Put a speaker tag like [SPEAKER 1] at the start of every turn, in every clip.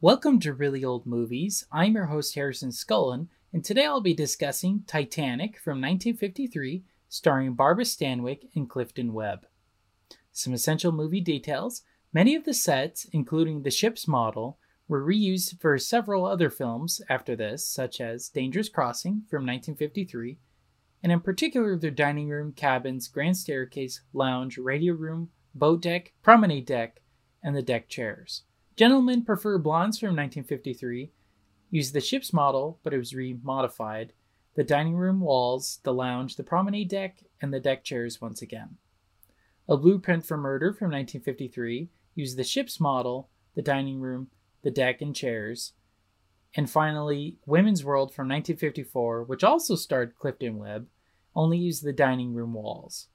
[SPEAKER 1] Welcome to Reely Old Movies. I'm your host, Harrison Scullin, and today I'll be discussing Titanic from 1953, starring Barbara Stanwyck and Clifton Webb. Some essential movie details many of the sets, including the ship's model, were reused for several other films after this, such as Dangerous Crossing from 1953, and in particular their dining room, cabins, grand staircase, lounge, radio room, boat deck, promenade deck, and the deck chairs. Gentlemen Prefer Blondes from 1953 used the ship's model, but it was remodified. The dining room walls, the lounge, the promenade deck, and the deck chairs once again. A Blueprint for Murder from 1953 used the ship's model, the dining room, the deck, and chairs. And finally, Woman's World from 1954, which also starred Clifton Webb, only used the dining room walls.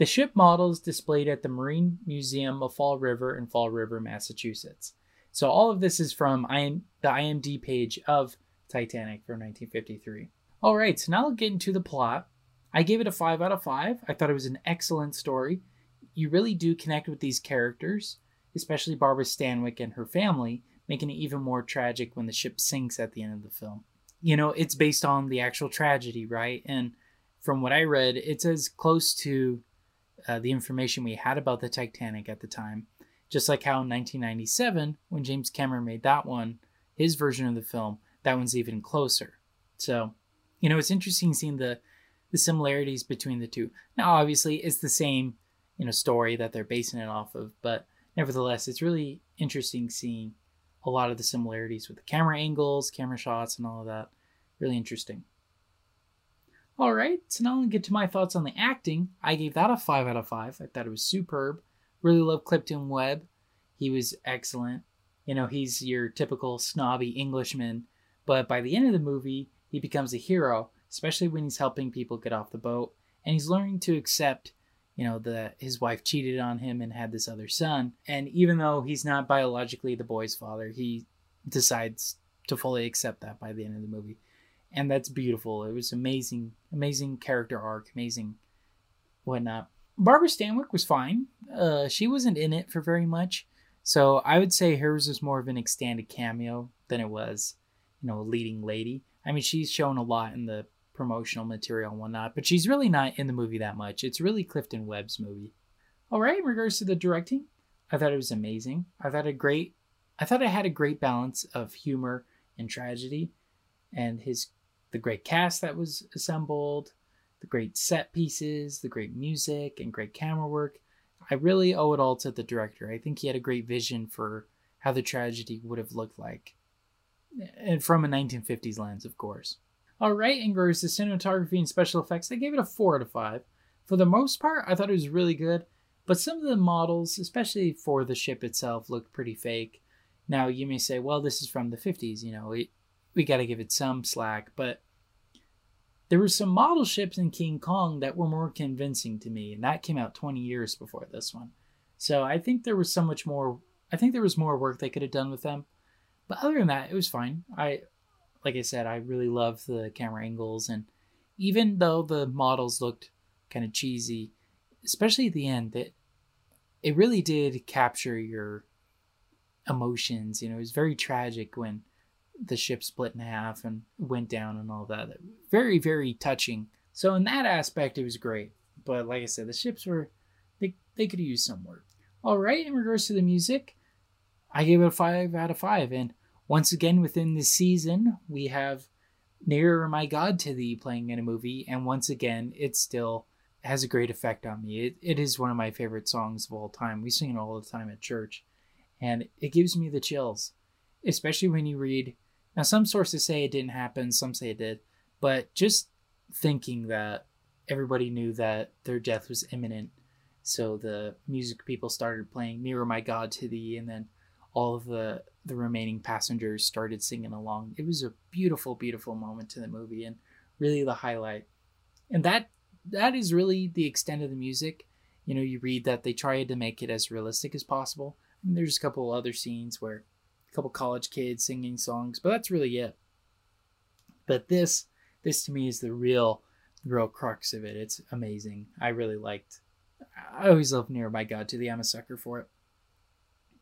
[SPEAKER 1] The ship model is displayed at the Marine Museum of Fall River in Fall River, Massachusetts. So all of this is from IM, the IMDb page of Titanic from 1953. All right, so now I'll get into the plot. I gave it a 5 out of 5. I thought it was an excellent story. You really do connect with these characters, especially Barbara Stanwyck and her family, making it even more tragic when the ship sinks at the end of the film. You know, it's based on the actual tragedy, right? And from what I read, it's as close to uh, the information we had about the Titanic at the time. Just like how in 1997, when James Cameron made that one, his version of the film, that one's even closer. So, you know, it's interesting seeing the the similarities between the two. Now, obviously, it's the same, you know, story that they're basing it off of, but nevertheless, it's really interesting seeing a lot of the similarities with the camera angles, camera shots, and all of that. Really interesting. All right, so now I'll get to my thoughts on the acting. I gave that a 5 out of 5. I thought it was superb. Really love Clifton Webb. He was excellent. You know, he's your typical snobby Englishman, but by the end of the movie, he becomes a hero, especially when he's helping people get off the boat and he's learning to accept, you know, that his wife cheated on him and had this other son. And even though he's not biologically the boy's father, he decides to fully accept that by the end of the movie and that's beautiful. It was amazing, amazing character arc, amazing whatnot. Barbara Stanwyck was fine. Uh, she wasn't in it for very much, so I would say hers was more of an extended cameo than it was, you know, a leading lady. I mean, she's shown a lot in the promotional material and whatnot, but she's really not in the movie that much. It's really Clifton Webb's movie. All right, in regards to the directing, I thought it was amazing. I thought a great, I thought it had a great balance of humor and tragedy, and his the great cast that was assembled, the great set pieces, the great music, and great camera work. I really owe it all to the director. I think he had a great vision for how the tragedy would have looked like. Eh, and from a 1950s lens, of course. All right, in regards to cinematography and special effects, I gave it a 4 out of 5. For the most part, I thought it was really good, but some of the models, especially for the ship itself, looked pretty fake. Now, you may say, well, this is from the 50s, you know, it, we got to give it some slack. But there were some model ships in King Kong that were more convincing to me, and that came out 20 years before this one. So I think there was so much more. I think there was more work they could have done with them. But other than that, it was fine. I, like I said, I really love the camera angles, and even though the models looked kind of cheesy, especially at the end, that it really did capture your emotions. You know, it was very tragic when the ship split in half and went down and all that. Very, very touching. So in that aspect, it was great. But like I said, the ships were they they could use some work. All right, in regards to the music, I gave it a five out of five. And once again, within this season, we have "Nearer My God to Thee" playing in a movie, and once again, it still has a great effect on me. It, it is one of my favorite songs of all time. We sing it all the time at church, and it gives me the chills, especially when you read now, some sources say it didn't happen, some say it did, but just thinking that everybody knew that their death was imminent, so the music people started playing "Nearer My God to Thee," and then all of the the remaining passengers started singing along. It was a beautiful, beautiful moment to the movie, and really the highlight. And that that is really the extent of the music. You know, you read that they tried to make it as realistic as possible. And there's a couple other scenes where a couple college kids singing songs, but that's really it. But this, this to me is the real, real crux of it. It's amazing. I really liked. I always love Nearer My God to Thee I'm a sucker for it.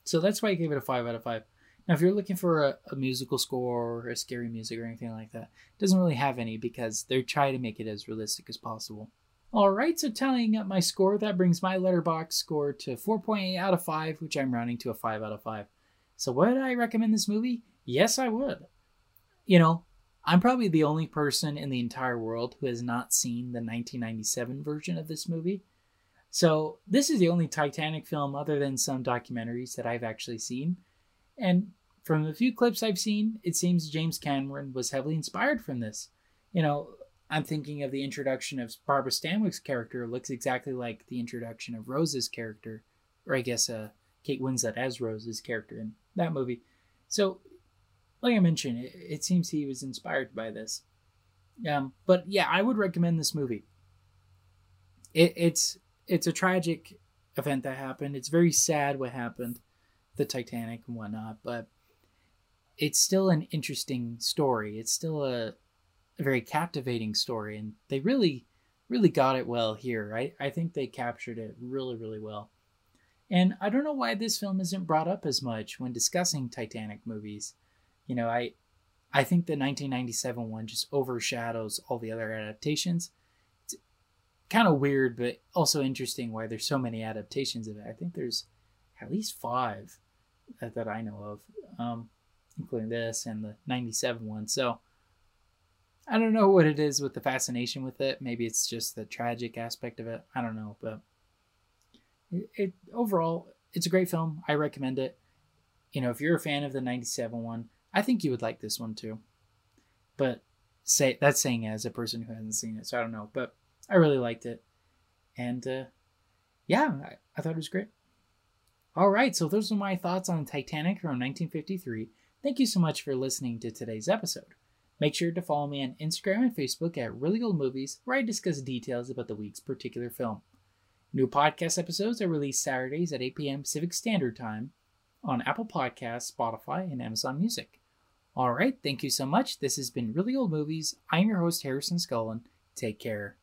[SPEAKER 1] So that's why I gave it a five out of five. Now, if you're looking for a, a musical score or a scary music or anything like that, it doesn't really have any because they're trying to make it as realistic as possible. All right, so tallying up my score, that brings my Letterboxd score to 4.8 out of 5, which I'm rounding to a 5 out of 5. So, would I recommend this movie? Yes, I would. You know, I'm probably the only person in the entire world who has not seen the 1997 version of this movie. So, this is the only Titanic film, other than some documentaries, that I've actually seen. And from the few clips I've seen, it seems James Cameron was heavily inspired from this. You know, I'm thinking of the introduction of Barbara Stanwyck's character looks exactly like the introduction of Rose's character, or I guess uh, Kate Winslet as Rose's character in that movie. So, like I mentioned, it, it seems he was inspired by this. Um, but yeah, I would recommend this movie. It, it's it's a tragic event that happened. It's very sad what happened, the Titanic and whatnot, but it's still an interesting story. It's still a a very captivating story, and they really, really got it well here. I, I think they captured it really, really well. And I don't know why this film isn't brought up as much when discussing Titanic movies. You know, I I think the 1997 one just overshadows all the other adaptations. It's kind of weird, but also interesting why there's so many adaptations of it. I think there's at least five that, that I know of, um, including this and the 97 one. So I don't know what it is with the fascination with it. Maybe it's just the tragic aspect of it. I don't know, but it, overall it's a great film. I recommend it. You know, if you're a fan of the 97 one, I think you would like this one too. But say that's saying as a person who hasn't seen it, so I don't know, but I really liked it. And uh yeah, I, I thought it was great. All right, so those are my thoughts on Titanic from 1953. Thank you so much for listening to today's episode. Make sure to follow me on Instagram and Facebook at Reely Old Movies, where I discuss details about the week's particular film. New podcast episodes are released Saturdays at 8 p.m. Pacific Standard Time on Apple Podcasts, Spotify, and Amazon Music. All right, thank you so much. This has been Reely Old Movies. I'm your host, Harrison Scullin. Take care.